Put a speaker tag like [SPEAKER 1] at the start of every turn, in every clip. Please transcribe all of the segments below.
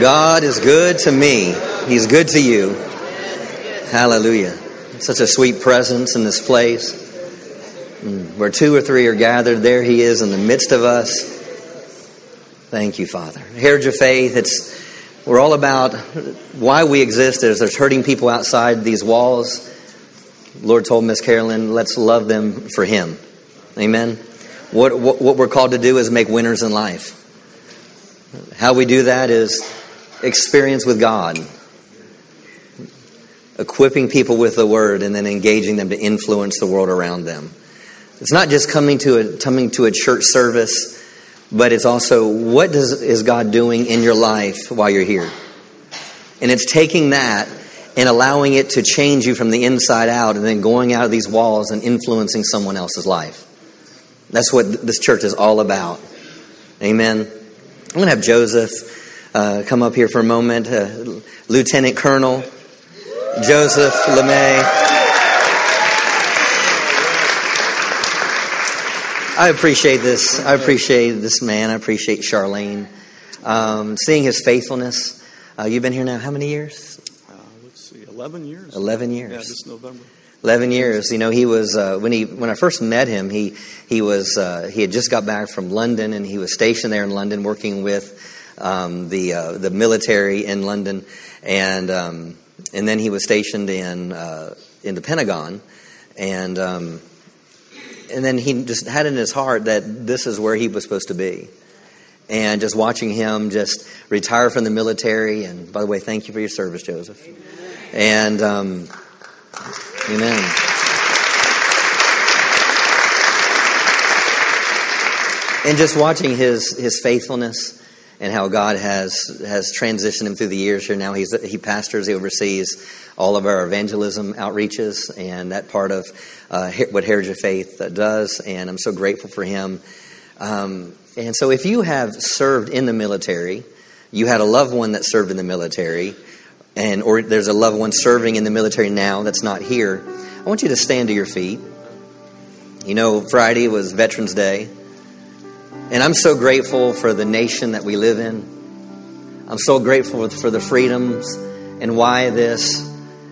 [SPEAKER 1] God is good to me. He's good to you. Hallelujah. Such a sweet presence in this place. Mm, where two or three are gathered, there He is in the midst of us. Thank you, Father. Heritage of Faith, it's, we're all about why we exist is there's hurting people outside these walls. Lord told Miss Carolyn, let's love them for Him. Amen. What, what, what we're called to do is make winners in life. How we do that is experience with God, equipping people with the Word, and then engaging them to influence the world around them. It's not just coming to a coming to a church service, but it's also what does is God doing in your life while you're here, and it's taking that and allowing it to change you from the inside out, and then going out of these walls and influencing someone else's life. That's what this church is all about. Amen. I'm going to have Joseph uh, come up here for a moment. Uh, Lieutenant Colonel Joseph LeMay. I appreciate this. I appreciate this man. I appreciate Charlene. Um, seeing his faithfulness. Uh, you've been here now how many years?
[SPEAKER 2] Uh, let's see, 11 years.
[SPEAKER 1] 11 years.
[SPEAKER 2] Yeah, this November.
[SPEAKER 1] 11 years. You know, he was, uh, when he, when I first met him, he, he was, uh, he had just got back from London and he was stationed there in London working with, um, the, uh, the military in London. And, um, and then he was stationed in, uh, in the Pentagon. And, um, and then he just had in his heart that this is where he was supposed to be. And just watching him just retire from the military. And by the way, thank you for your service, Joseph. And, um, Amen. And just watching his his faithfulness and how God has has transitioned him through the years here. Now he's he pastors, he oversees all of our evangelism outreaches, and that part of uh, what Heritage of Faith does. And I'm so grateful for him. Um, and so, if you have served in the military, you had a loved one that served in the military, and or there's a loved one serving in the military now that's not here, I want you to stand to your feet. You know, Friday was Veterans Day, and I'm so grateful for the nation that we live in. I'm so grateful for the freedoms and why this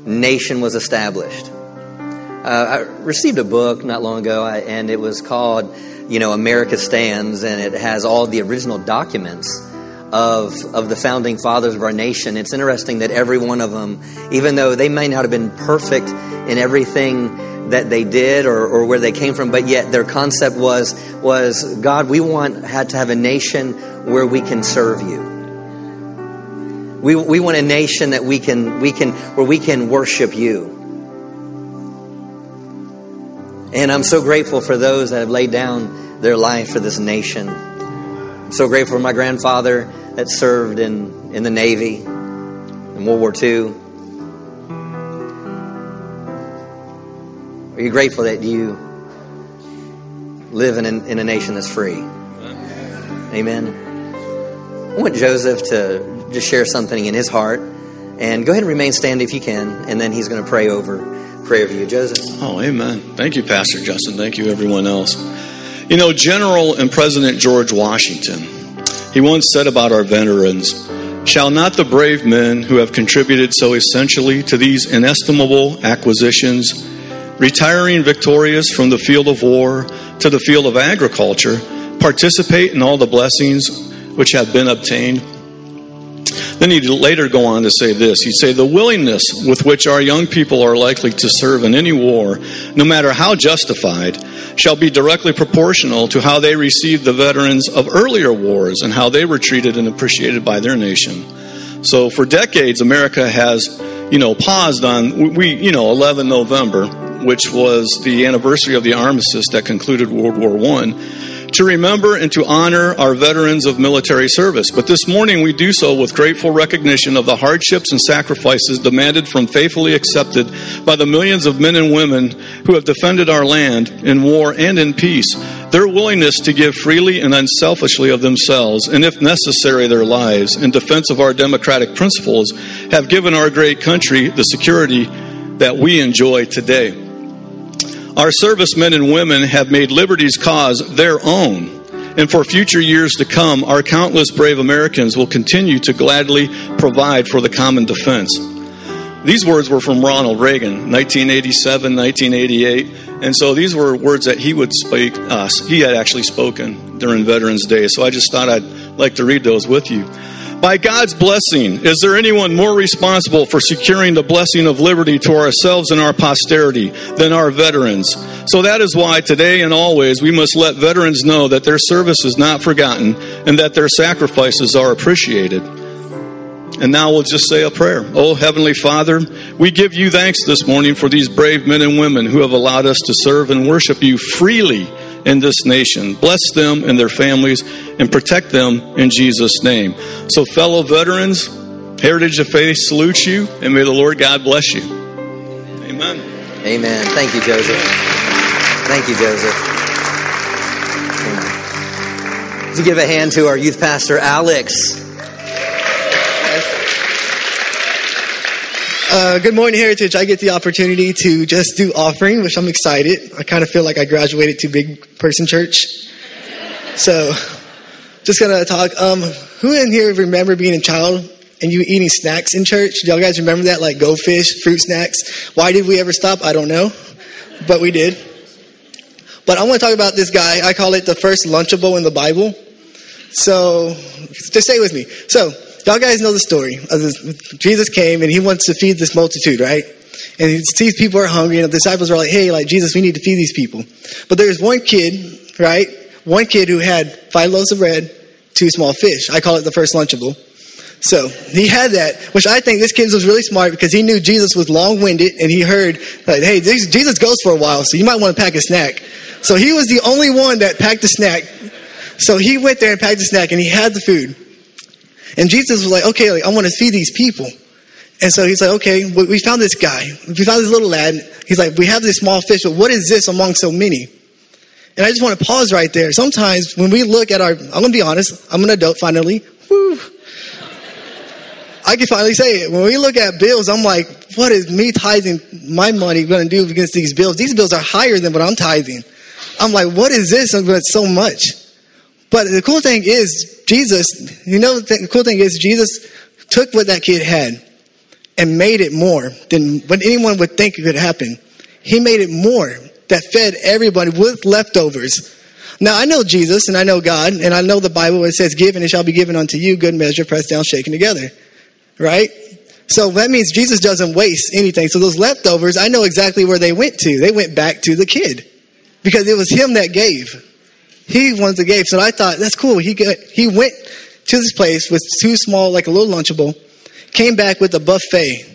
[SPEAKER 1] nation was established. Uh, I received a book not long ago, and it was called, you know, America Stands, and it has all the original documents of, of the founding fathers of our nation. It's interesting that every one of them, even though they may not have been perfect in everything that they did or, or where they came from, but yet their concept was, was God, we want had to have a nation where we can serve you. We, we want a nation that we can, we can, where we can worship you. And I'm so grateful for those that have laid down their life for this nation. So grateful for my grandfather that served in, in the Navy in World War II. Are you grateful that you live in, in a nation that's free? Amen. I want Joseph to just share something in his heart. And go ahead and remain standing if you can, and then he's going to pray over pray over you, Joseph.
[SPEAKER 2] Oh, amen. Thank you, Pastor Justin. Thank you, everyone else. You know, General and President George Washington, he once said about our veterans, Shall not the brave men who have contributed so essentially to these inestimable acquisitions, retiring victorious from the field of war to the field of agriculture, participate in all the blessings which have been obtained? Then he'd later go on to say this. He'd say, The willingness with which our young people are likely to serve in any war, no matter how justified, shall be directly proportional to how they received the veterans of earlier wars and how they were treated and appreciated by their nation. So for decades, America has, you know, paused on, we, you know, 11 November, which was the anniversary of the armistice that concluded World War One to remember and to honor our veterans of military service. But this morning we do so with grateful recognition of the hardships and sacrifices demanded from faithfully accepted by the millions of men and women who have defended our land in war and in peace. Their willingness to give freely and unselfishly of themselves, and if necessary, their lives, in defense of our democratic principles, have given our great country the security that we enjoy today. Our servicemen and women have made liberty's cause their own and for future years to come, our countless brave Americans will continue to gladly provide for the common defense. These words were from Ronald Reagan, 1987, 1988. And so these were words that he would speak, uh, he had actually spoken during Veterans Day. So I just thought I'd like to read those with you. By God's blessing, is there anyone more responsible for securing the blessing of liberty to ourselves and our posterity than our veterans? So that is why today and always we must let veterans know that their service is not forgotten and that their sacrifices are appreciated. And now we'll just say a prayer. Oh, Heavenly Father, we give you thanks this morning for these brave men and women who have allowed us to serve and worship you freely in this nation. Bless them and their families and protect them in Jesus' name. So, fellow veterans, Heritage of Faith salutes you, and may the Lord God bless you. Amen.
[SPEAKER 1] Amen. Thank you, Joseph. Thank you, Joseph. To give a hand to our youth pastor, Alex.
[SPEAKER 3] Uh, good morning, Heritage. I get the opportunity to just do offering, which I'm excited. I kind of feel like I graduated to big person church. So, just gonna talk. Um, who in here remember being a child and you eating snacks in church? Do y'all guys remember that, like Goldfish, fruit snacks? Why did we ever stop? I don't know, but we did. But I want to talk about this guy. I call it the first Lunchable in the Bible. So, just stay with me. So, Y'all guys know the story. Jesus came and he wants to feed this multitude, right? And he sees people are hungry, and the disciples are like, hey, like, Jesus, we need to feed these people. But there's one kid, right? One kid who had five loaves of bread, two small fish. I call it the first Lunchable. So he had that, which I think this kid was really smart because he knew Jesus was long winded and he heard, like, hey, Jesus goes for a while, so you might want to pack a snack. So he was the only one that packed a snack. So he went there and packed a snack and he had the food. And Jesus was like, okay, like, I want to see these people. And so he's like, okay, we found this guy. We found this little lad. He's like, we have this small fish, but what is this among so many? And I just want to pause right there. Sometimes when we look at our, I'm going to be honest, I'm an adult finally. Woo. I can finally say it. When we look at bills, I'm like, what is me tithing my money going to do against these bills? These bills are higher than what I'm tithing. I'm like, what is this? It's so much. But the cool thing is, Jesus, you know, the cool thing is, Jesus took what that kid had and made it more than what anyone would think could happen. He made it more that fed everybody with leftovers. Now, I know Jesus and I know God and I know the Bible. It says, Give and it shall be given unto you, good measure, pressed down, shaken together. Right? So that means Jesus doesn't waste anything. So those leftovers, I know exactly where they went to. They went back to the kid because it was him that gave. He wanted to give. So I thought, that's cool. He, got, he went to this place with too small, like a little Lunchable, came back with a buffet.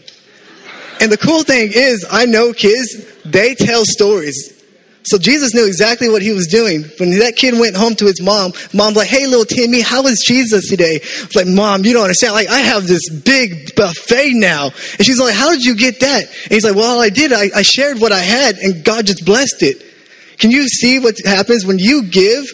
[SPEAKER 3] And the cool thing is, I know kids, they tell stories. So Jesus knew exactly what he was doing. When that kid went home to his mom, mom's like, hey, little Timmy, how was Jesus today? It's like, mom, you don't understand. Like, I have this big buffet now. And she's like, how did you get that? And he's like, well, I did. I, I shared what I had and God just blessed it. Can you see what happens when you give?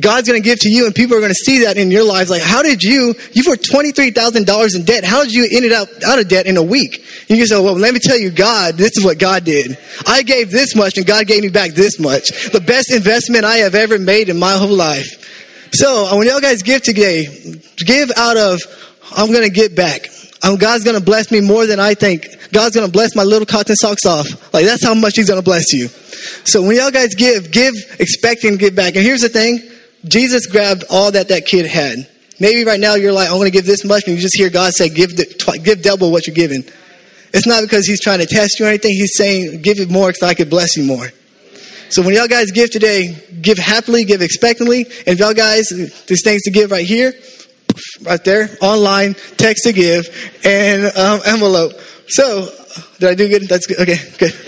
[SPEAKER 3] God's going to give to you, and people are going to see that in your lives. Like, how did you? You were twenty three thousand dollars in debt. How did you end up out of debt in a week? You can say, "Well, let me tell you, God. This is what God did. I gave this much, and God gave me back this much. The best investment I have ever made in my whole life." So, when y'all guys give today, give out of I'm going to get back. God's going to bless me more than I think. God's going to bless my little cotton socks off. Like, that's how much He's going to bless you. So when y'all guys give, give expecting to give back. And here's the thing Jesus grabbed all that that kid had. Maybe right now you're like, I'm going to give this much, and you just hear God say, give, the, give double what you're giving. It's not because He's trying to test you or anything. He's saying, give it more so I could bless you more. So when y'all guys give today, give happily, give expectantly. And if y'all guys, there's things to give right here, right there, online, text to give, and um, envelope. So, did I do good? That's good. Okay, good.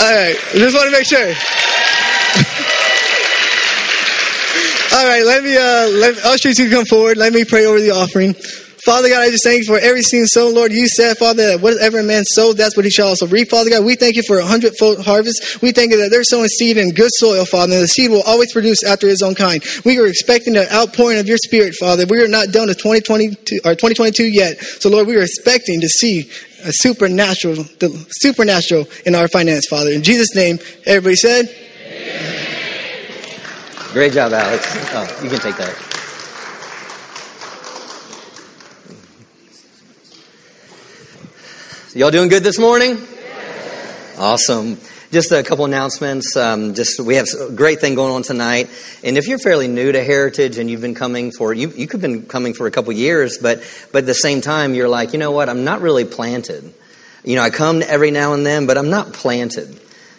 [SPEAKER 3] All right, just want to make sure. All right, let me, uh, let, you come forward. Let me pray over the offering. Father God, I just thank you for every single soul, Lord. You said, Father, that whatever man sowed, that's what he shall also reap. Father God, we thank you for a hundredfold harvest. We thank you that they're sowing seed in good soil, Father, and the seed will always produce after his own kind. We are expecting an outpouring of your spirit, Father. We are not done with 2022 or 2022 yet. So, Lord, we are expecting to see a supernatural, the supernatural in our finance, Father. In Jesus' name, everybody said.
[SPEAKER 1] Great job, Alex. Oh, you can take that. Y'all doing good this morning? Awesome. Just a couple announcements. Um, just we have a great thing going on tonight. And if you're fairly new to Heritage and you've been coming for you, you could have been coming for a couple years, but but at the same time you're like, you know what? I'm not really planted. You know, I come every now and then, but I'm not planted.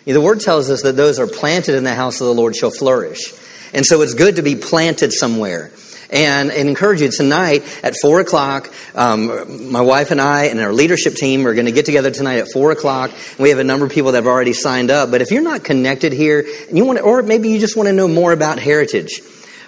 [SPEAKER 1] You know, the Word tells us that those are planted in the house of the Lord shall flourish. And so it's good to be planted somewhere. And, and encourage you tonight at 4 o'clock. Um, my wife and I and our leadership team are going to get together tonight at 4 o'clock. We have a number of people that have already signed up. But if you're not connected here, and you want to, or maybe you just want to know more about Heritage,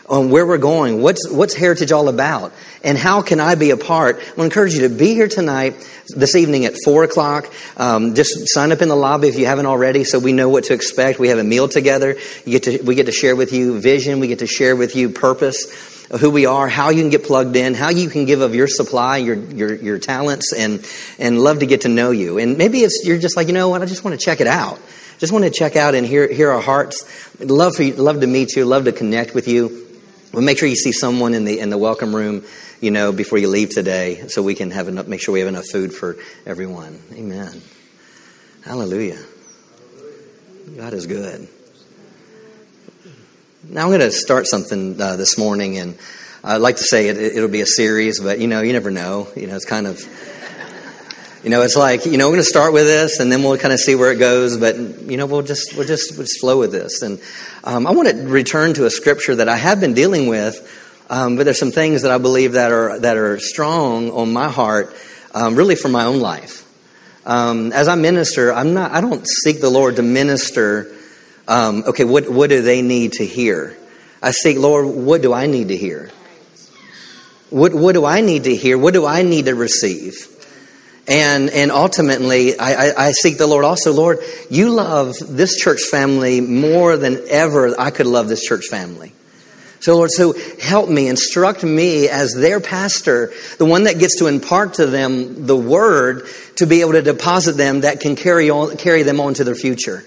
[SPEAKER 1] on where we're going, what's, what's Heritage all about, and how can I be a part, I encourage you to be here tonight, this evening at 4 o'clock. Um, just sign up in the lobby if you haven't already so we know what to expect. We have a meal together. Get to, we get to share with you vision, we get to share with you purpose of who we are, how you can get plugged in, how you can give of your supply, your your, your talents, and and love to get to know you. And maybe it's you're just like, you know what, I just want to check it out. Just want to check out and hear hear our hearts. Love for you, love to meet you, love to connect with you. Well, make sure you see someone in the in the welcome room, you know, before you leave today, so we can have enough. Make sure we have enough food for everyone. Amen. Hallelujah. God is good. Now I'm going to start something uh, this morning, and I'd like to say it, it'll be a series, but you know, you never know. You know, it's kind of, you know, it's like you know, we're going to start with this, and then we'll kind of see where it goes. But you know, we'll just we'll just we'll just flow with this. And um, I want to return to a scripture that I have been dealing with, um, but there's some things that I believe that are that are strong on my heart, um, really for my own life. Um, as I minister, I'm not. I don't seek the Lord to minister um, okay, what, what do they need to hear? I say, Lord, what do I need to hear? What, what do I need to hear? What do I need to receive? And, and ultimately, I, I, I seek the Lord also, Lord, you love this church family more than ever I could love this church family. So, Lord, so help me, instruct me as their pastor, the one that gets to impart to them the word to be able to deposit them that can carry on, carry them on to their future.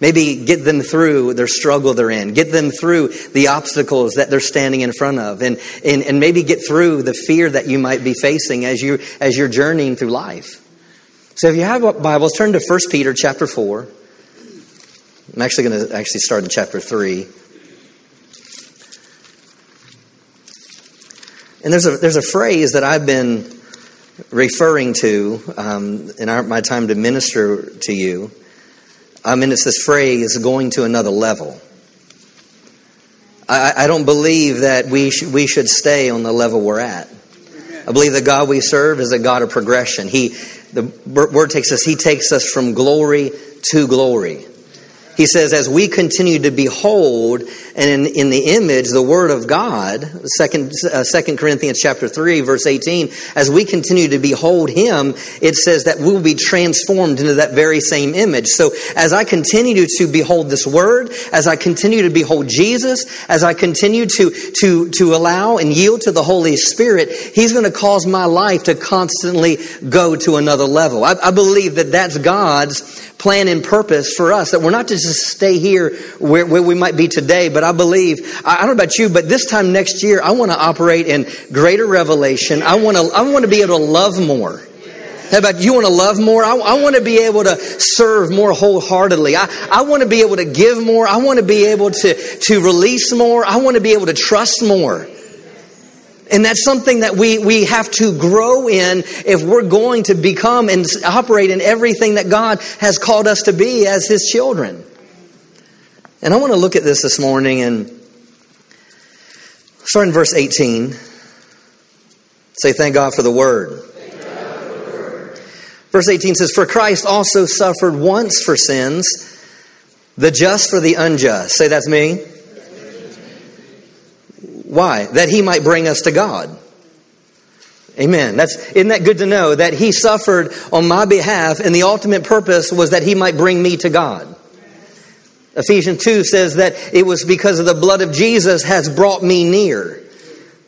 [SPEAKER 1] Maybe get them through their struggle they're in. Get them through the obstacles that they're standing in front of. And, and, and maybe get through the fear that you might be facing as, you, as you're journeying through life. So if you have Bibles, turn to 1 Peter chapter 4. I'm actually going to actually start in chapter 3. And there's a, there's a phrase that I've been referring to um, in our, my time to minister to you. I mean, it's this phrase, going to another level. I, I don't believe that we, sh- we should stay on the level we're at. I believe the God we serve is a God of progression. He, the word takes us, He takes us from glory to glory. He says, as we continue to behold and in, in the image, the Word of God, second, uh, 2 Corinthians chapter 3, verse 18, as we continue to behold Him, it says that we will be transformed into that very same image. So as I continue to behold this Word, as I continue to behold Jesus, as I continue to, to, to allow and yield to the Holy Spirit, He's going to cause my life to constantly go to another level. I, I believe that that's God's plan and purpose for us, that we're not to just stay here where, where we might be today, but I believe, I, I don't know about you, but this time next year, I want to operate in greater revelation. I want to, I want to be able to love more. How about you want to love more? I, I, want to be able to serve more wholeheartedly. I, I want to be able to give more. I want to be able to, to release more. I want to be able to trust more. And that's something that we, we have to grow in if we're going to become and operate in everything that God has called us to be as His children. And I want to look at this this morning and start in verse 18. Say, Thank God for the word. Verse 18 says, For Christ also suffered once for sins, the just for the unjust. Say, That's me. Why? That he might bring us to God. Amen. That's, isn't that good to know that he suffered on my behalf and the ultimate purpose was that he might bring me to God. Ephesians 2 says that it was because of the blood of Jesus has brought me near.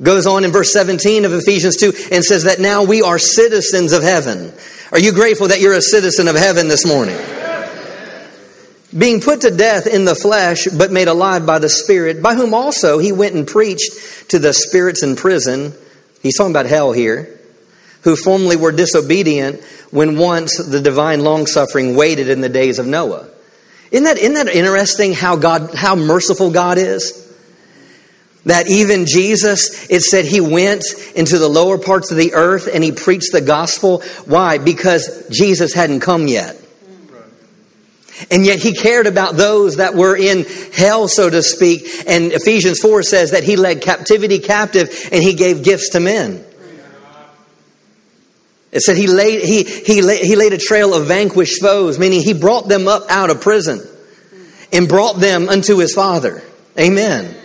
[SPEAKER 1] Goes on in verse 17 of Ephesians 2 and says that now we are citizens of heaven. Are you grateful that you're a citizen of heaven this morning? Being put to death in the flesh, but made alive by the Spirit, by whom also he went and preached to the spirits in prison. He's talking about hell here, who formerly were disobedient when once the divine long suffering waited in the days of Noah. Isn't that, isn't that interesting how God, how merciful God is? That even Jesus, it said he went into the lower parts of the earth and he preached the gospel. Why? Because Jesus hadn't come yet. And yet he cared about those that were in hell, so to speak. And Ephesians 4 says that he led captivity captive and he gave gifts to men. It said he laid, he, he, laid, he laid a trail of vanquished foes, meaning he brought them up out of prison and brought them unto his Father. Amen.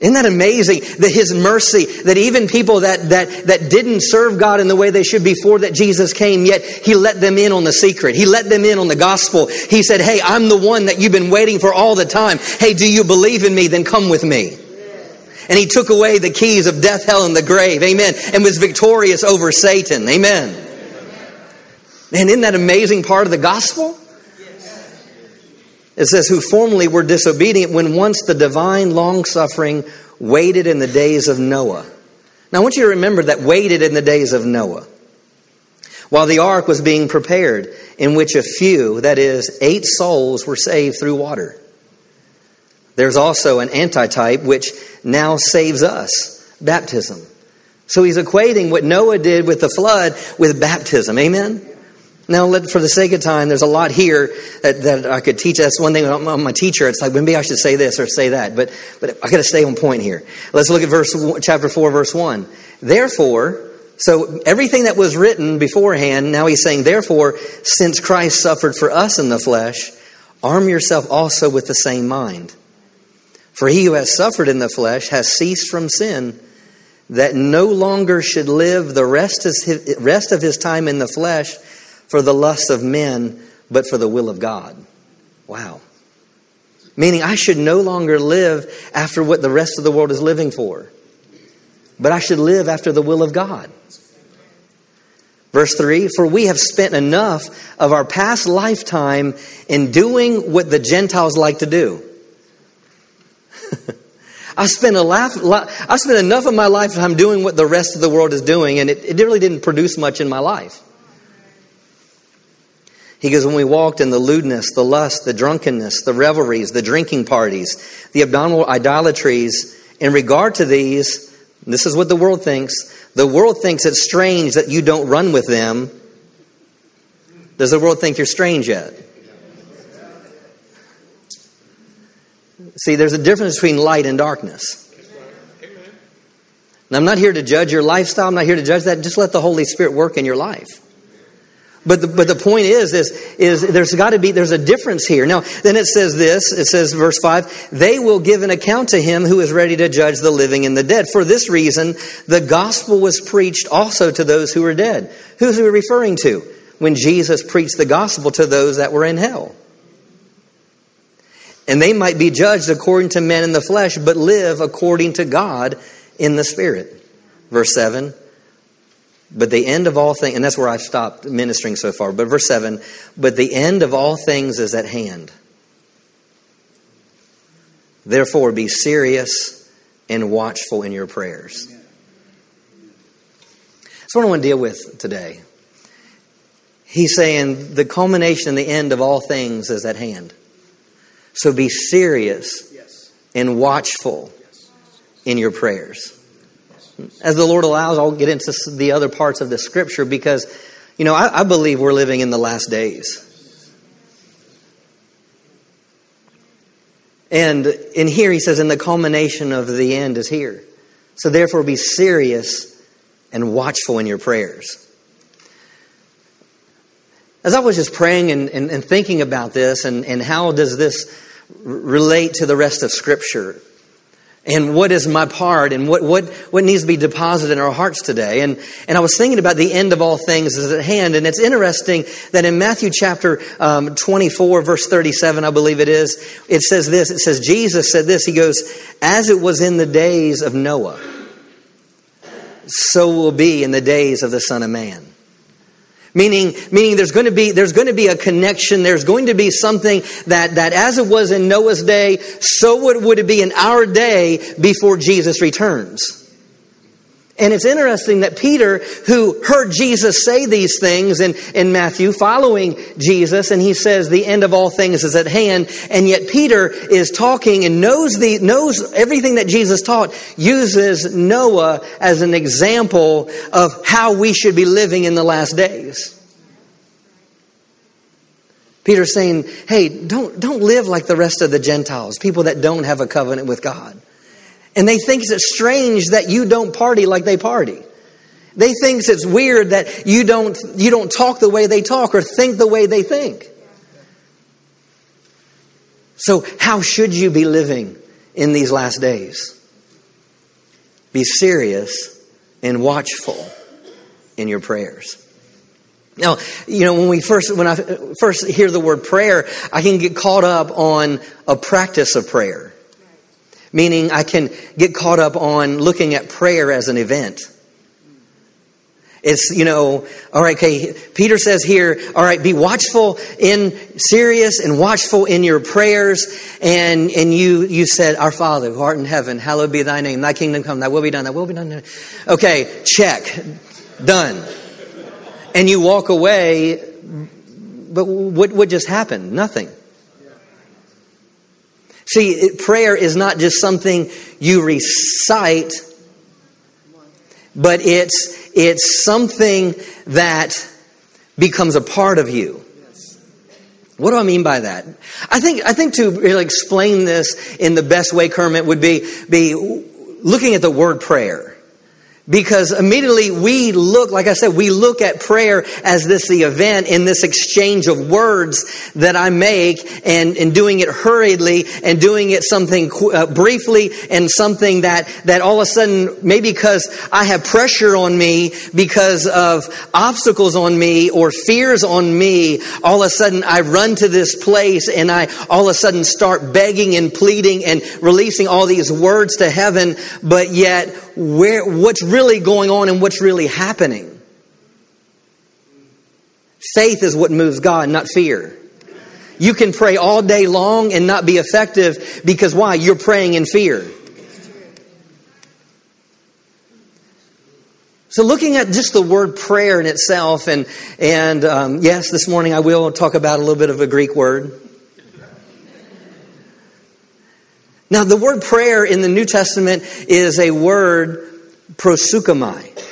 [SPEAKER 1] Isn't that amazing that his mercy, that even people that, that, that didn't serve God in the way they should before that Jesus came, yet he let them in on the secret. He let them in on the gospel. He said, Hey, I'm the one that you've been waiting for all the time. Hey, do you believe in me? Then come with me and he took away the keys of death, hell, and the grave. Amen. And was victorious over Satan. Amen. And isn't that amazing part of the gospel? It says, who formerly were disobedient when once the divine long suffering waited in the days of Noah. Now I want you to remember that waited in the days of Noah. While the ark was being prepared, in which a few, that is, eight souls, were saved through water. There's also an antitype which now saves us baptism. So he's equating what Noah did with the flood with baptism. Amen? Now, for the sake of time, there's a lot here that, that I could teach. That's one thing I'm a teacher. It's like maybe I should say this or say that, but but I got to stay on point here. Let's look at verse chapter four, verse one. Therefore, so everything that was written beforehand, now he's saying, therefore, since Christ suffered for us in the flesh, arm yourself also with the same mind. For he who has suffered in the flesh has ceased from sin, that no longer should live the rest of his, rest of his time in the flesh for the lusts of men, but for the will of God. Wow. Meaning, I should no longer live after what the rest of the world is living for, but I should live after the will of God. Verse 3 For we have spent enough of our past lifetime in doing what the Gentiles like to do I spent a laugh, I spent enough of my lifetime doing what the rest of the world is doing, and it, it really didn't produce much in my life. He goes, when we walked in the lewdness, the lust, the drunkenness, the revelries, the drinking parties, the abdominal idolatries, in regard to these, this is what the world thinks. The world thinks it's strange that you don't run with them. Does the world think you're strange yet? See, there's a difference between light and darkness. Now, I'm not here to judge your lifestyle. I'm not here to judge that. Just let the Holy Spirit work in your life. But the, but the point is, is, is there's got to be, there's a difference here. Now, then it says this, it says verse 5, they will give an account to him who is ready to judge the living and the dead. For this reason, the gospel was preached also to those who were dead. Who's he referring to? When Jesus preached the gospel to those that were in hell and they might be judged according to men in the flesh, but live according to God in the Spirit. Verse 7. But the end of all things, and that's where I've stopped ministering so far. But verse 7 But the end of all things is at hand. Therefore, be serious and watchful in your prayers. That's what I want to deal with today. He's saying the culmination and the end of all things is at hand. So be serious and watchful in your prayers. As the Lord allows, I'll get into the other parts of the scripture because, you know, I, I believe we're living in the last days. And in here he says, and the culmination of the end is here. So therefore be serious and watchful in your prayers. As I was just praying and, and, and thinking about this and, and how does this relate to the rest of Scripture? And what is my part and what, what, what needs to be deposited in our hearts today? And, and I was thinking about the end of all things is at hand. And it's interesting that in Matthew chapter um, 24, verse 37, I believe it is, it says this. It says, Jesus said this. He goes, As it was in the days of Noah, so will be in the days of the Son of Man. Meaning, meaning there's going to be, there's going to be a connection. There's going to be something that, that as it was in Noah's day, so would, would it be in our day before Jesus returns. And it's interesting that Peter, who heard Jesus say these things in, in Matthew, following Jesus, and he says the end of all things is at hand, and yet Peter is talking and knows the, knows everything that Jesus taught, uses Noah as an example of how we should be living in the last days. Peter's saying, hey, don't, don't live like the rest of the Gentiles, people that don't have a covenant with God. And they think it's strange that you don't party like they party. They think it's weird that you don't, you don't talk the way they talk or think the way they think. So, how should you be living in these last days? Be serious and watchful in your prayers. Now, you know, when we first, when I first hear the word prayer, I can get caught up on a practice of prayer. Meaning I can get caught up on looking at prayer as an event. It's, you know, all right, okay, Peter says here, all right, be watchful in, serious and watchful in your prayers. And, and you, you said, Our Father who art in heaven, hallowed be thy name, thy kingdom come, thy will be done, thy will be done. Okay, check, done. And you walk away, but what, what just happened? Nothing. See, prayer is not just something you recite, but it's, it's something that becomes a part of you. What do I mean by that? I think, I think to really explain this in the best way, Kermit, would be, be looking at the word prayer. Because immediately we look, like I said, we look at prayer as this the event in this exchange of words that I make and, and doing it hurriedly and doing it something uh, briefly and something that, that all of a sudden, maybe because I have pressure on me because of obstacles on me or fears on me, all of a sudden I run to this place and I all of a sudden start begging and pleading and releasing all these words to heaven, but yet where, what's really going on and what's really happening. Faith is what moves God, not fear. You can pray all day long and not be effective because why? You're praying in fear. So, looking at just the word prayer in itself, and and um, yes, this morning I will talk about a little bit of a Greek word. Now, the word prayer in the New Testament is a word proseuchomai.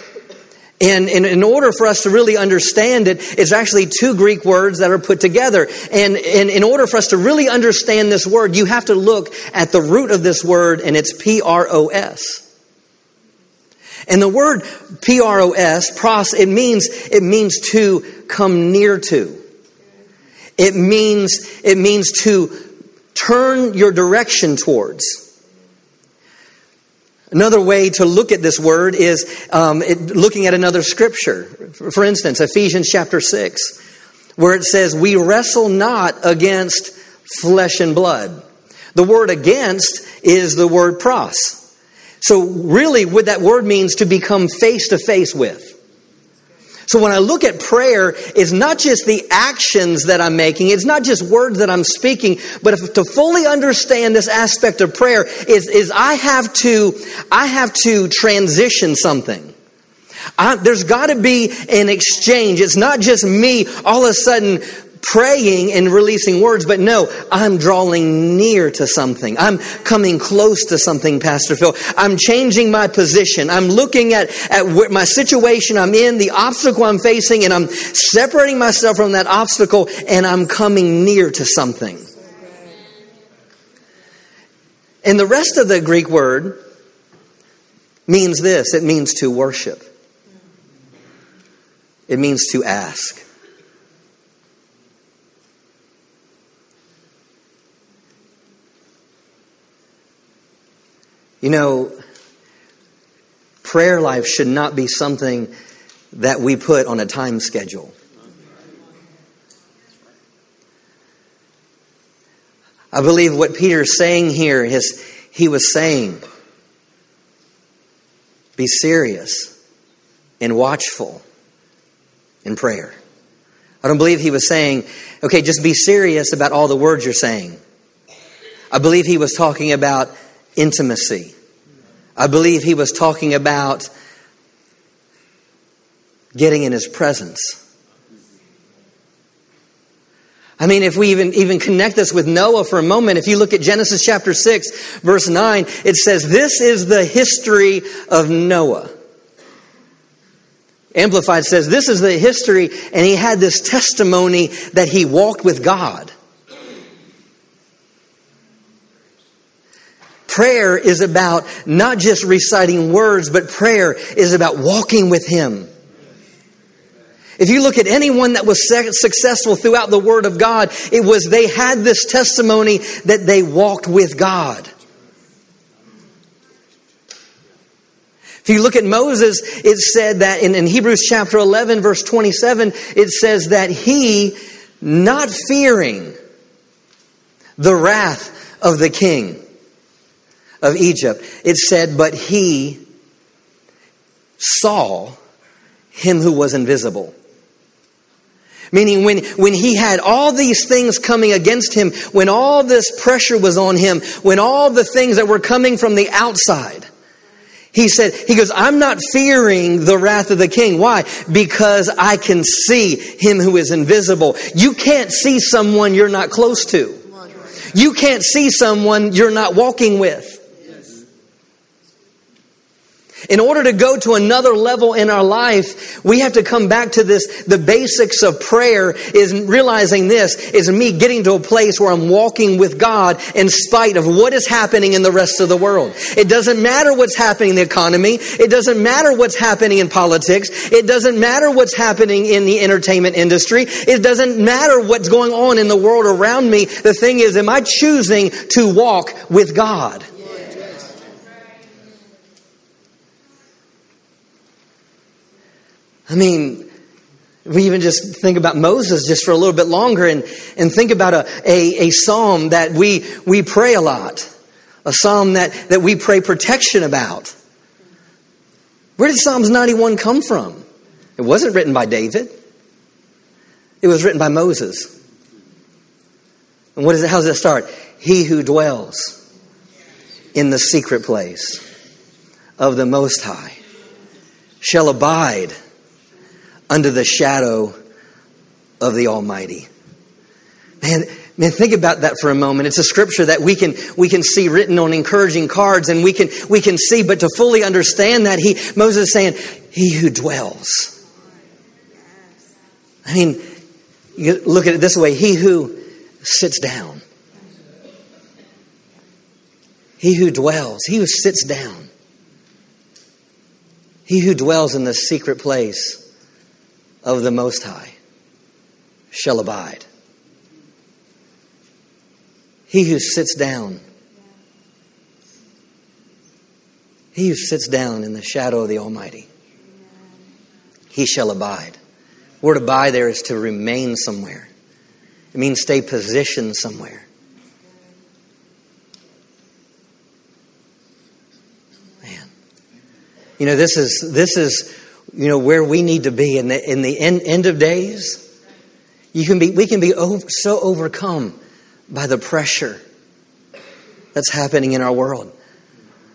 [SPEAKER 1] And, in order for us to really understand it, it's actually two Greek words that are put together. And, and in order for us to really understand this word, you have to look at the root of this word, and it's P R O S. And the word P R O S, pros, it means it means to come near to. It means it means to turn your direction towards. Another way to look at this word is um, it, looking at another scripture. For instance, Ephesians chapter 6, where it says, We wrestle not against flesh and blood. The word against is the word pros. So, really, what that word means to become face to face with. So when I look at prayer, it's not just the actions that I'm making, it's not just words that I'm speaking, but if, to fully understand this aspect of prayer is, is I have to, I have to transition something. I, there's got to be an exchange. It's not just me all of a sudden praying and releasing words, but no, I'm drawing near to something. I'm coming close to something, Pastor Phil. I'm changing my position. I'm looking at, at my situation I'm in, the obstacle I'm facing, and I'm separating myself from that obstacle, and I'm coming near to something. And the rest of the Greek word means this it means to worship, it means to ask. You know, prayer life should not be something that we put on a time schedule. I believe what Peter's saying here is he was saying, be serious and watchful in prayer. I don't believe he was saying, okay, just be serious about all the words you're saying. I believe he was talking about intimacy. I believe he was talking about getting in his presence. I mean, if we even, even connect this with Noah for a moment, if you look at Genesis chapter 6, verse 9, it says, This is the history of Noah. Amplified says, This is the history, and he had this testimony that he walked with God. Prayer is about not just reciting words, but prayer is about walking with Him. If you look at anyone that was successful throughout the Word of God, it was they had this testimony that they walked with God. If you look at Moses, it said that in, in Hebrews chapter 11, verse 27, it says that he, not fearing the wrath of the king of Egypt, it said, but he saw him who was invisible. Meaning when, when he had all these things coming against him, when all this pressure was on him, when all the things that were coming from the outside, he said, he goes, I'm not fearing the wrath of the king. Why? Because I can see him who is invisible. You can't see someone you're not close to. You can't see someone you're not walking with. In order to go to another level in our life, we have to come back to this. The basics of prayer is realizing this is me getting to a place where I'm walking with God in spite of what is happening in the rest of the world. It doesn't matter what's happening in the economy. It doesn't matter what's happening in politics. It doesn't matter what's happening in the entertainment industry. It doesn't matter what's going on in the world around me. The thing is, am I choosing to walk with God? I mean, we even just think about Moses just for a little bit longer and, and think about a, a, a psalm that we, we pray a lot, a psalm that, that we pray protection about. Where did Psalms 91 come from? It wasn't written by David. It was written by Moses. And what is it? How does it start? He who dwells in the secret place of the Most High shall abide under the shadow of the Almighty. Man, man, think about that for a moment. It's a scripture that we can, we can see written on encouraging cards and we can, we can see, but to fully understand that, he, Moses is saying, He who dwells. I mean, you look at it this way He who sits down. He who dwells, he who sits down. He who dwells in the secret place of the Most High shall abide. He who sits down, he who sits down in the shadow of the Almighty, he shall abide. The word abide there is to remain somewhere. It means stay positioned somewhere. Man. You know, this is this is you know, where we need to be in the, in the end, end of days, you can be, we can be over, so overcome by the pressure that's happening in our world.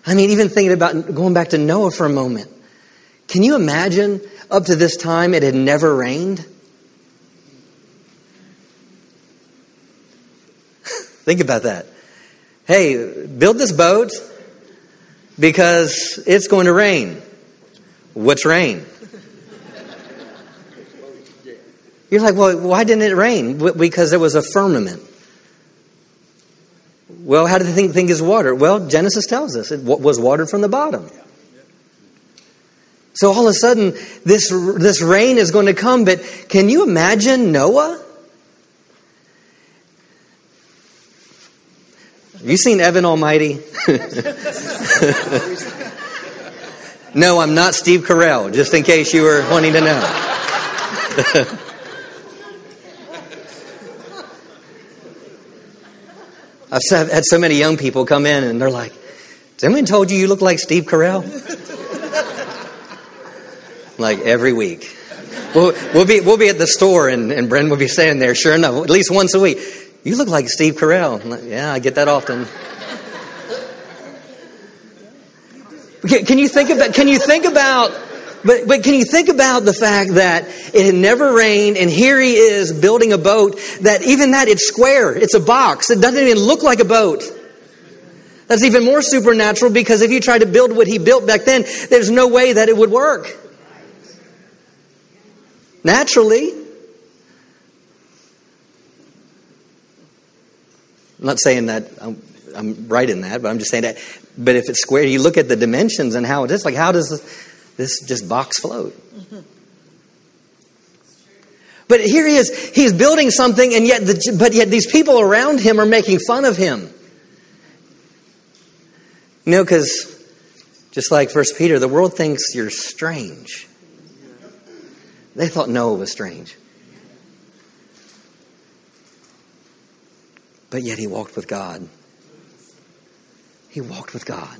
[SPEAKER 1] I mean, even thinking about going back to Noah for a moment. Can you imagine up to this time it had never rained? Think about that. Hey, build this boat because it's going to rain. What's rain? You're like, well, why didn't it rain? Because there was a firmament. Well, how did the thing think is water? Well, Genesis tells us it was watered from the bottom. So all of a sudden, this, this rain is going to come, but can you imagine Noah? Have you seen Evan Almighty? No, I'm not Steve Carell, just in case you were wanting to know. I've had so many young people come in and they're like, anyone told you you look like Steve Carell? like every week. we'll, we'll, be, we'll be at the store and, and Bren will be standing there, sure enough, at least once a week. You look like Steve Carell. Like, yeah, I get that often. Can you think about, can you think about, but, but can you think about the fact that it had never rained and here he is building a boat that even that it's square. It's a box. It doesn't even look like a boat. That's even more supernatural because if you try to build what he built back then, there's no way that it would work. Naturally. I'm not saying that I'm, I'm, right in that, but I'm just saying that. But if it's square, you look at the dimensions and how it is. Like, how does this, this just box float? But here he is. He's building something, and yet, the, but yet these people around him are making fun of him. You know, because just like First Peter, the world thinks you're strange. They thought Noah was strange. But yet he walked with God. He walked with God.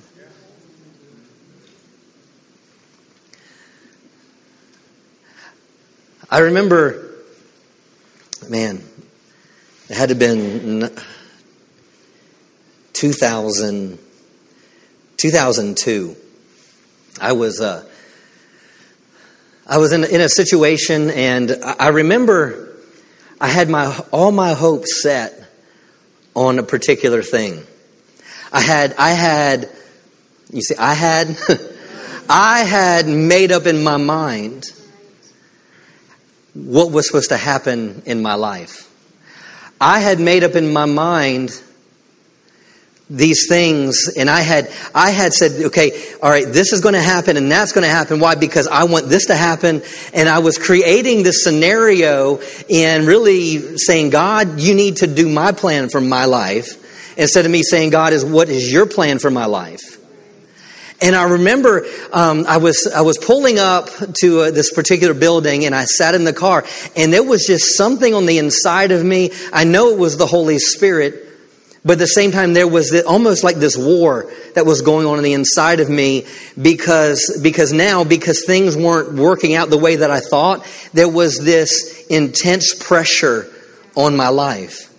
[SPEAKER 1] I remember, man, it had to have been 2000, 2002. I was, uh, I was in, in a situation and I remember I had my, all my hopes set on a particular thing. I had, I had, you see, I had, I had made up in my mind what was supposed to happen in my life. I had made up in my mind these things and I had I had said okay all right this is going to happen and that's going to happen. Why? Because I want this to happen and I was creating this scenario and really saying God you need to do my plan for my life instead of me saying God is what is your plan for my life and I remember um, I was I was pulling up to uh, this particular building, and I sat in the car, and there was just something on the inside of me. I know it was the Holy Spirit, but at the same time, there was this, almost like this war that was going on in the inside of me because, because now, because things weren't working out the way that I thought, there was this intense pressure on my life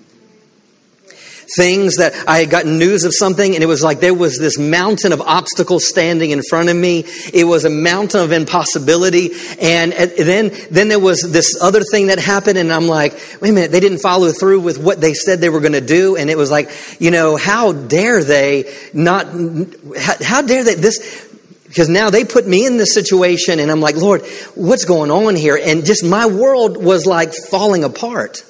[SPEAKER 1] things that I had gotten news of something and it was like there was this mountain of obstacles standing in front of me. It was a mountain of impossibility. And then, then there was this other thing that happened and I'm like, wait a minute, they didn't follow through with what they said they were going to do. And it was like, you know, how dare they not, how, how dare they, this, because now they put me in this situation and I'm like, Lord, what's going on here? And just my world was like falling apart.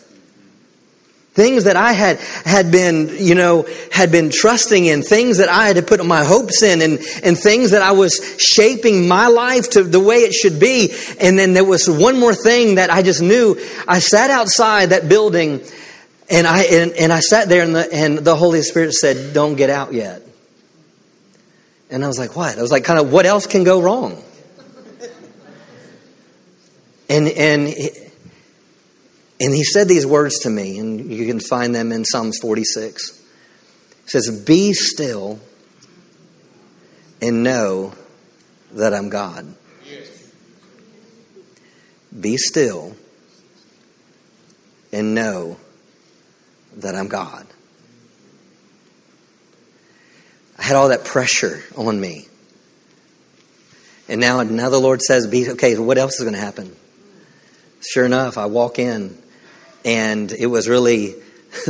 [SPEAKER 1] Things that I had, had been, you know, had been trusting in, things that I had to put my hopes in, and, and things that I was shaping my life to the way it should be. And then there was one more thing that I just knew. I sat outside that building and I, and, and I sat there and the, and the Holy Spirit said, don't get out yet. And I was like, what? I was like, kind of, what else can go wrong? And, and and he said these words to me, and you can find them in Psalms 46. It says, Be still and know that I'm God. Be still and know that I'm God. I had all that pressure on me. And now, now the Lord says, Be okay, what else is going to happen? Sure enough, I walk in and it was really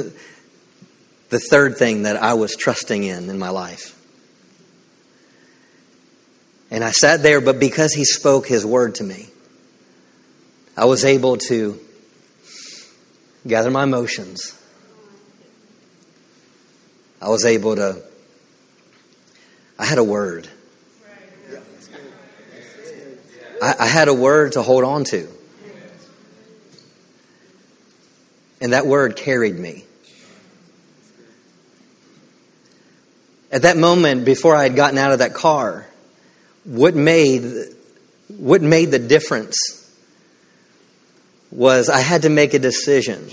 [SPEAKER 1] the third thing that I was trusting in in my life. And I sat there, but because he spoke his word to me, I was able to gather my emotions. I was able to, I had a word. I, I had a word to hold on to. And that word carried me. At that moment, before I had gotten out of that car, what made, what made the difference was I had to make a decision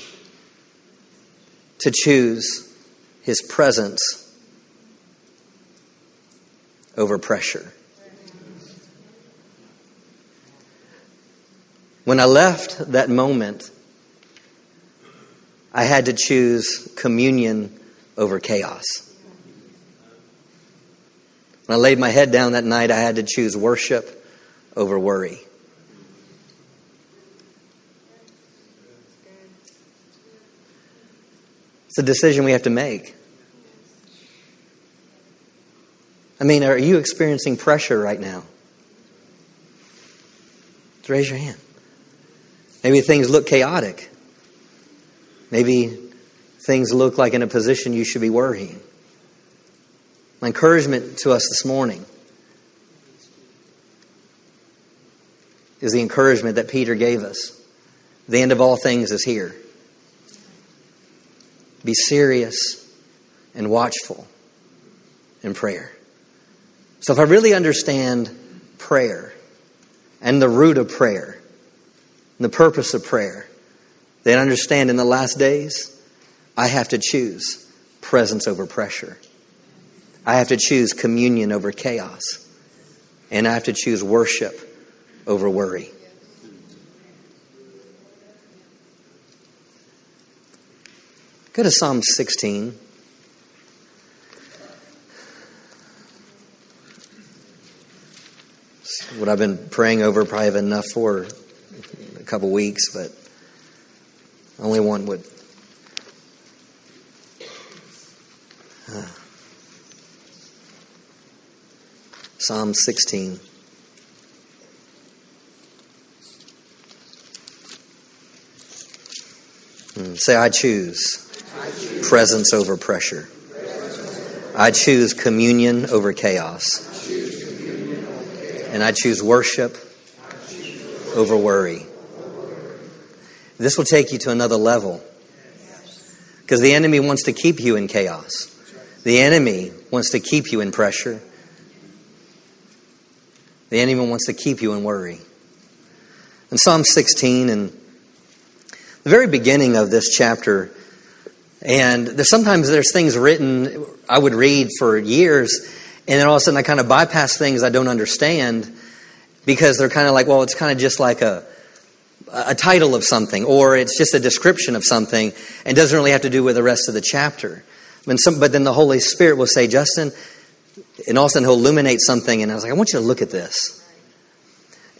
[SPEAKER 1] to choose his presence over pressure. When I left that moment, I had to choose communion over chaos. When I laid my head down that night, I had to choose worship over worry. It's a decision we have to make. I mean, are you experiencing pressure right now? Just raise your hand. Maybe things look chaotic. Maybe things look like in a position you should be worrying. My encouragement to us this morning is the encouragement that Peter gave us. The end of all things is here. Be serious and watchful in prayer. So, if I really understand prayer and the root of prayer, and the purpose of prayer, then understand in the last days, I have to choose presence over pressure. I have to choose communion over chaos. And I have to choose worship over worry. Go to Psalm 16. what I've been praying over probably enough for a couple weeks, but only one would. Psalm 16. Hmm, say, I choose, I choose. presence over pressure. I choose communion over chaos. And I choose worship over worry. This will take you to another level. Because the enemy wants to keep you in chaos. The enemy wants to keep you in pressure. The enemy wants to keep you in worry. In Psalm 16 and the very beginning of this chapter, and there's sometimes there's things written I would read for years and then all of a sudden, I kind of bypass things I don't understand because they're kind of like, well, it's kind of just like a, a title of something, or it's just a description of something, and doesn't really have to do with the rest of the chapter. Some, but then the Holy Spirit will say, Justin, and all of a sudden he'll illuminate something, and I was like, I want you to look at this.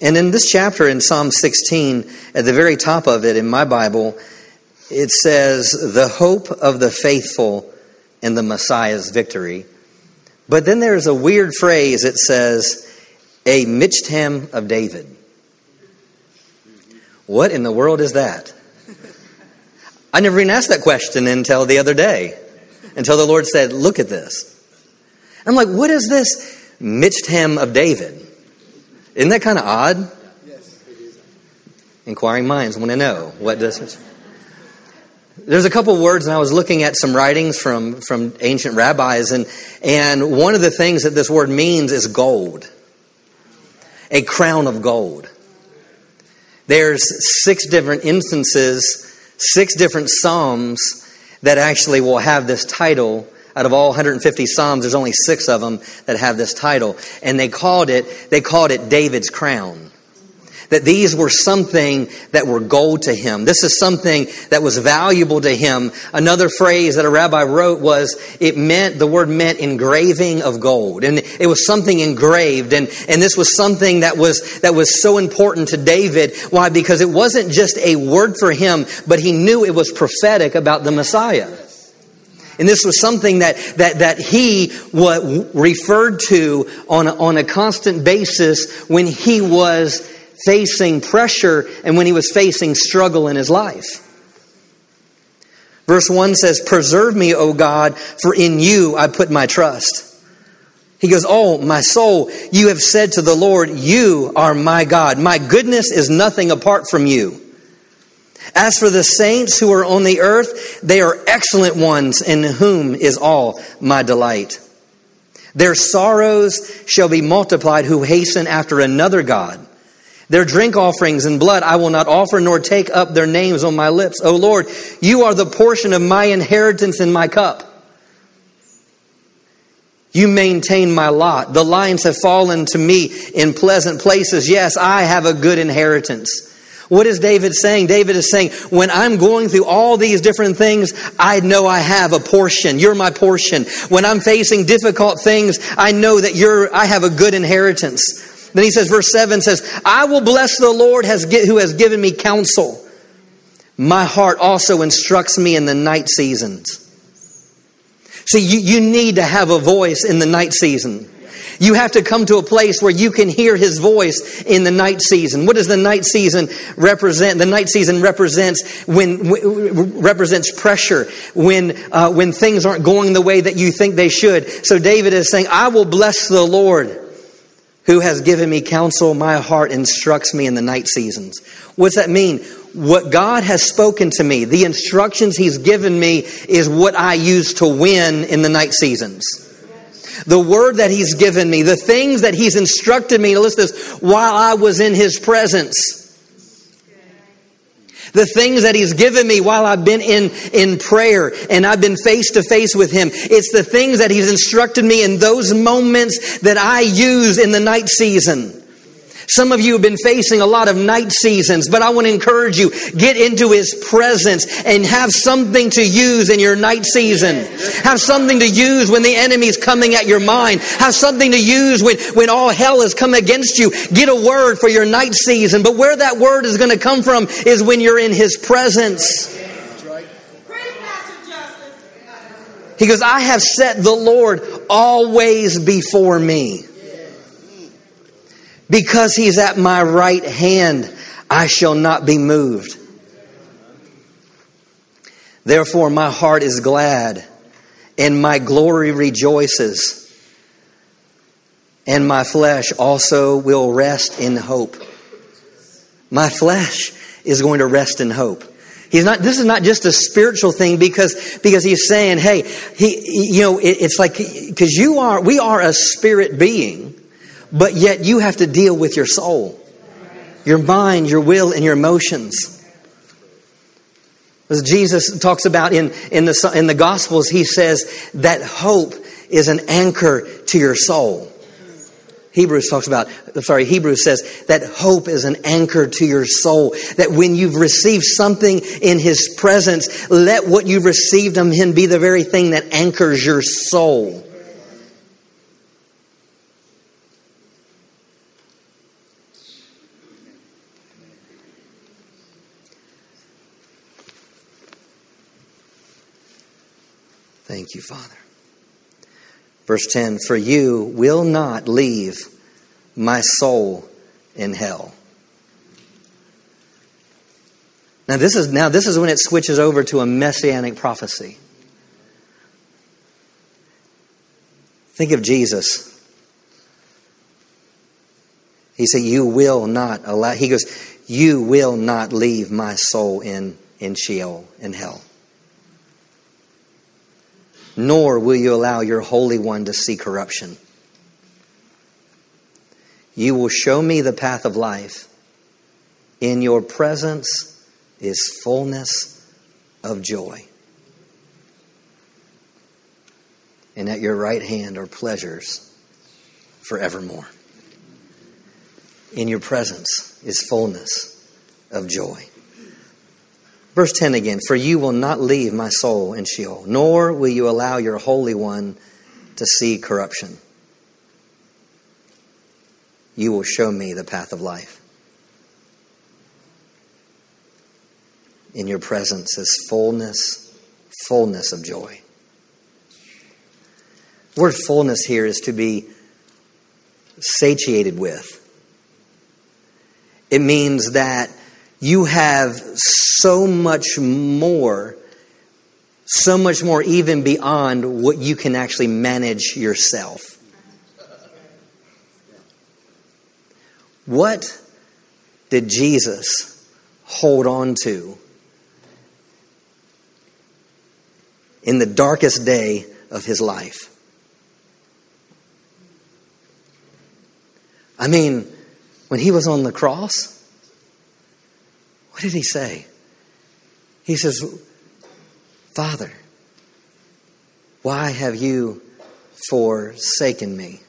[SPEAKER 1] And in this chapter in Psalm 16, at the very top of it in my Bible, it says, The hope of the faithful in the Messiah's victory. But then there's a weird phrase that says, a Michtam of David. What in the world is that? I never even asked that question until the other day, until the Lord said, Look at this. I'm like, What is this Michtam of David? Isn't that kind of odd? Inquiring minds want to know what does. There's a couple words, and I was looking at some writings from, from ancient rabbis, and, and one of the things that this word means is gold. A crown of gold. There's six different instances, six different psalms that actually will have this title. Out of all 150 psalms, there's only six of them that have this title, and they called it they called it David's crown that these were something that were gold to him. This is something that was valuable to him. Another phrase that a rabbi wrote was it meant, the word meant engraving of gold. And it was something engraved. And, and this was something that was, that was so important to David. Why? Because it wasn't just a word for him, but he knew it was prophetic about the Messiah. And this was something that, that, that he was referred to on on a constant basis when he was facing pressure and when he was facing struggle in his life. Verse 1 says, Preserve me, O God, for in you I put my trust. He goes, Oh, my soul, you have said to the Lord, You are my God. My goodness is nothing apart from you. As for the saints who are on the earth, they are excellent ones in whom is all my delight. Their sorrows shall be multiplied who hasten after another God. Their drink offerings and blood I will not offer, nor take up their names on my lips. O Lord, you are the portion of my inheritance in my cup. You maintain my lot. The lines have fallen to me in pleasant places. Yes, I have a good inheritance. What is David saying? David is saying, when I'm going through all these different things, I know I have a portion. You're my portion. When I'm facing difficult things, I know that you're, I have a good inheritance. Then he says, verse 7 says, I will bless the Lord has, who has given me counsel. My heart also instructs me in the night seasons. See, you, you need to have a voice in the night season. You have to come to a place where you can hear his voice in the night season. What does the night season represent? The night season represents when, represents pressure when uh, when things aren't going the way that you think they should. So David is saying, "I will bless the Lord." Who has given me counsel? My heart instructs me in the night seasons. What's that mean? What God has spoken to me, the instructions He's given me, is what I use to win in the night seasons the word that He's given me, the things that He's instructed me to listen to this while I was in His presence. The things that He's given me while I've been in, in prayer and I've been face to face with Him. It's the things that He's instructed me in those moments that I use in the night season. Some of you have been facing a lot of night seasons, but I want to encourage you, get into His presence and have something to use in your night season. Have something to use when the enemy's coming at your mind. Have something to use when, when all hell has come against you. Get a word for your night season. But where that word is going to come from is when you're in His presence. He goes, I have set the Lord always before me. Because he's at my right hand, I shall not be moved. Therefore, my heart is glad, and my glory rejoices, and my flesh also will rest in hope. My flesh is going to rest in hope. He's not, this is not just a spiritual thing because, because he's saying, hey, he, you know, it, it's like, because you are, we are a spirit being. But yet you have to deal with your soul, your mind, your will, and your emotions. As Jesus talks about in, in, the, in the Gospels, he says that hope is an anchor to your soul. Hebrews talks about, sorry, Hebrews says that hope is an anchor to your soul. That when you've received something in His presence, let what you've received from Him be the very thing that anchors your soul. You, Father. Verse 10 For you will not leave my soul in hell. Now this is now this is when it switches over to a messianic prophecy. Think of Jesus. He said, You will not allow he goes, You will not leave my soul in, in Sheol, in hell nor will you allow your Holy One to see corruption. You will show me the path of life. In your presence is fullness of joy. And at your right hand are pleasures forevermore. In your presence is fullness of joy. Verse 10 again For you will not leave my soul in Sheol, nor will you allow your Holy One to see corruption. You will show me the path of life. In your presence is fullness, fullness of joy. The word fullness here is to be satiated with. It means that you have so much more, so much more even beyond what you can actually manage yourself. What did Jesus hold on to in the darkest day of his life? I mean, when he was on the cross, what did he say? He says, Father, why have you forsaken me?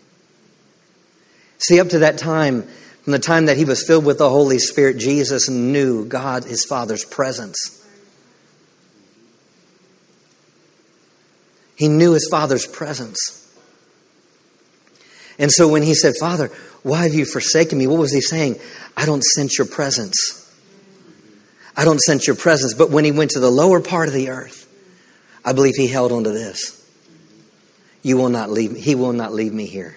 [SPEAKER 1] See, up to that time, From the time that he was filled with the Holy Spirit, Jesus knew God, his Father's presence. He knew his Father's presence. And so when he said, Father, why have you forsaken me? What was he saying? I don't sense your presence. I don't sense your presence. But when he went to the lower part of the earth, I believe he held on to this. You will not leave me. He will not leave me here.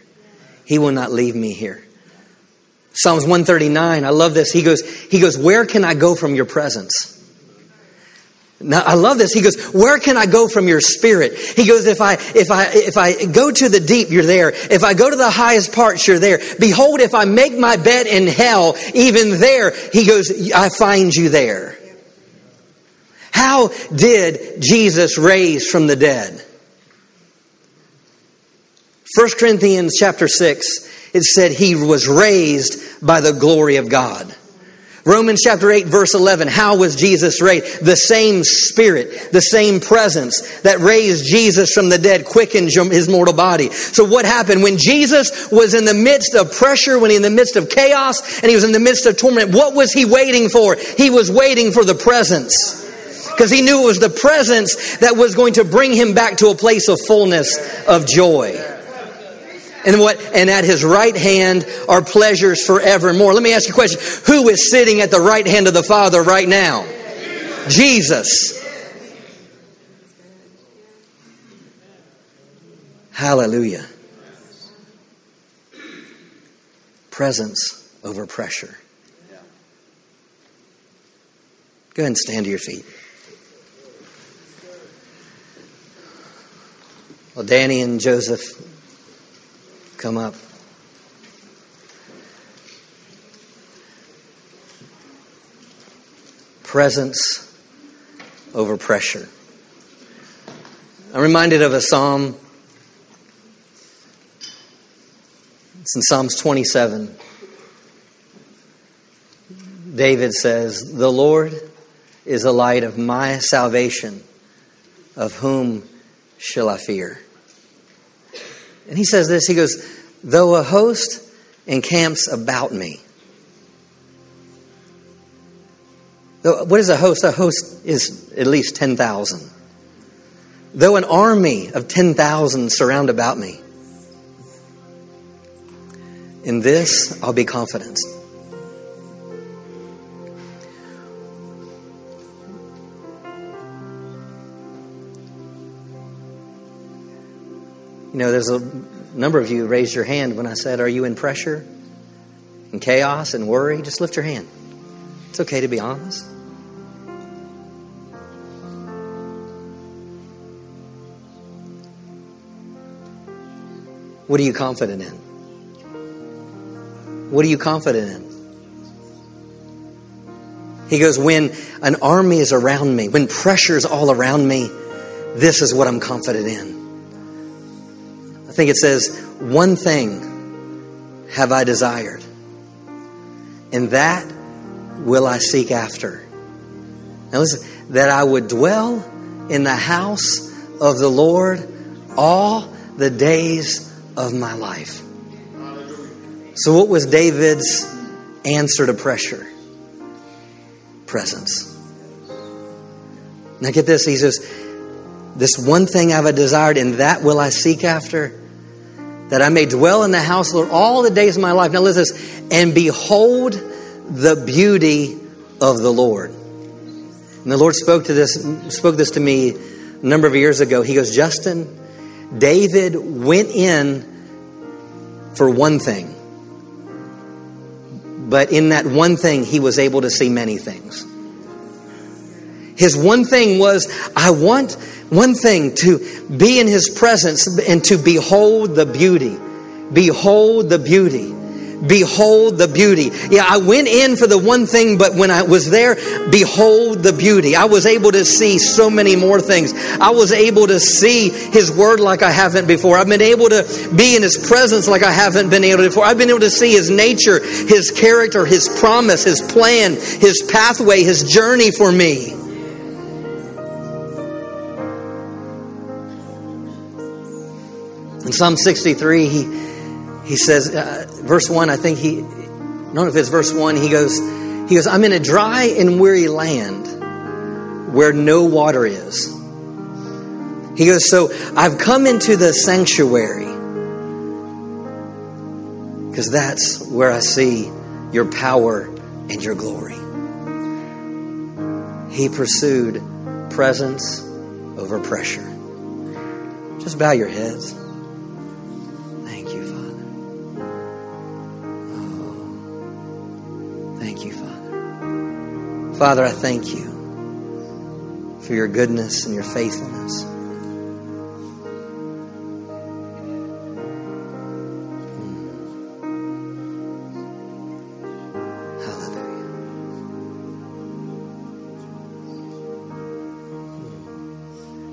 [SPEAKER 1] He will not leave me here. Psalms 139, I love this. He goes, he goes, where can I go from your presence? Now I love this. He goes, "Where can I go from your spirit?" He goes, "If I if I if I go to the deep, you're there. If I go to the highest parts, you're there. Behold, if I make my bed in hell, even there, he goes, I find you there." How did Jesus raise from the dead? 1 Corinthians chapter 6, it said he was raised by the glory of God. Romans chapter 8 verse 11, how was Jesus raised? The same spirit, the same presence that raised Jesus from the dead quickened his mortal body. So what happened? When Jesus was in the midst of pressure, when he in the midst of chaos, and he was in the midst of torment, what was he waiting for? He was waiting for the presence. Because he knew it was the presence that was going to bring him back to a place of fullness of joy. And what? And at his right hand are pleasures forevermore. Let me ask you a question. Who is sitting at the right hand of the Father right now? Jesus. Hallelujah. Presence over pressure. Go ahead and stand to your feet. Well, Danny and Joseph come up. Presence over pressure. I'm reminded of a psalm. It's in Psalms 27. David says, The Lord is the light of my salvation. Of whom shall I fear? And he says this He goes, Though a host encamps about me. What is a host? A host is at least 10,000. Though an army of 10,000 surround about me, in this I'll be confident. You know, there's a number of you raised your hand when I said, Are you in pressure and chaos and worry? Just lift your hand. It's okay to be honest. What are you confident in? What are you confident in? He goes, When an army is around me, when pressure is all around me, this is what I'm confident in. I think it says, One thing have I desired, and that will I seek after. Now listen, that I would dwell in the house of the Lord all the days of my life. So, what was David's answer to pressure? Presence. Now, get this. He says, This one thing I've desired, and that will I seek after that I may dwell in the house of the Lord all the days of my life. Now listen, and behold the beauty of the Lord. And the Lord spoke to this, spoke this to me a number of years ago. He goes, Justin, David went in for one thing. But in that one thing, he was able to see many things. His one thing was, I want one thing to be in His presence and to behold the beauty. Behold the beauty. Behold the beauty. Yeah, I went in for the one thing, but when I was there, behold the beauty. I was able to see so many more things. I was able to see His Word like I haven't before. I've been able to be in His presence like I haven't been able to before. I've been able to see His nature, His character, His promise, His plan, His pathway, His journey for me. Psalm 63, he, he says, uh, verse 1, I think he, know if it's verse 1. He goes, he goes, I'm in a dry and weary land where no water is. He goes, So I've come into the sanctuary because that's where I see your power and your glory. He pursued presence over pressure. Just bow your heads. Father. I thank you for your goodness and your faithfulness. Hallelujah.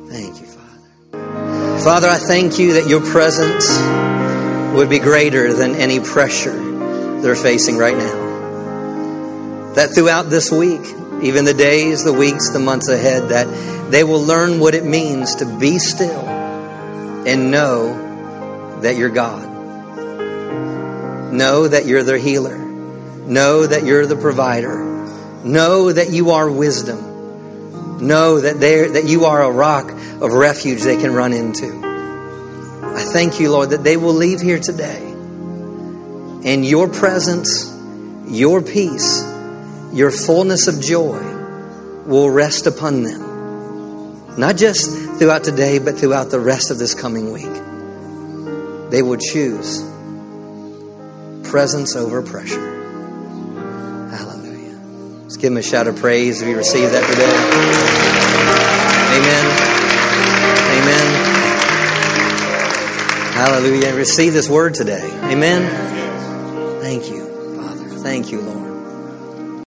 [SPEAKER 1] Thank you, Father. Father, I thank you that your presence would be greater than any pressure they're facing right now. That throughout this week, even the days, the weeks, the months ahead, that they will learn what it means to be still and know that you're God. Know that you're their healer. Know that you're the provider. Know that you are wisdom know that, that you are a rock of refuge they can run into. I thank you, Lord, that they will leave here today and your presence, your peace, your fullness of joy will rest upon them. Not just throughout today, but throughout the rest of this coming week. They will choose presence over pressure. Hallelujah. Let's give him a shout of praise if you receive that today. Amen. Amen. Hallelujah. Receive this word today. Amen. Thank you, Father. Thank you, Lord.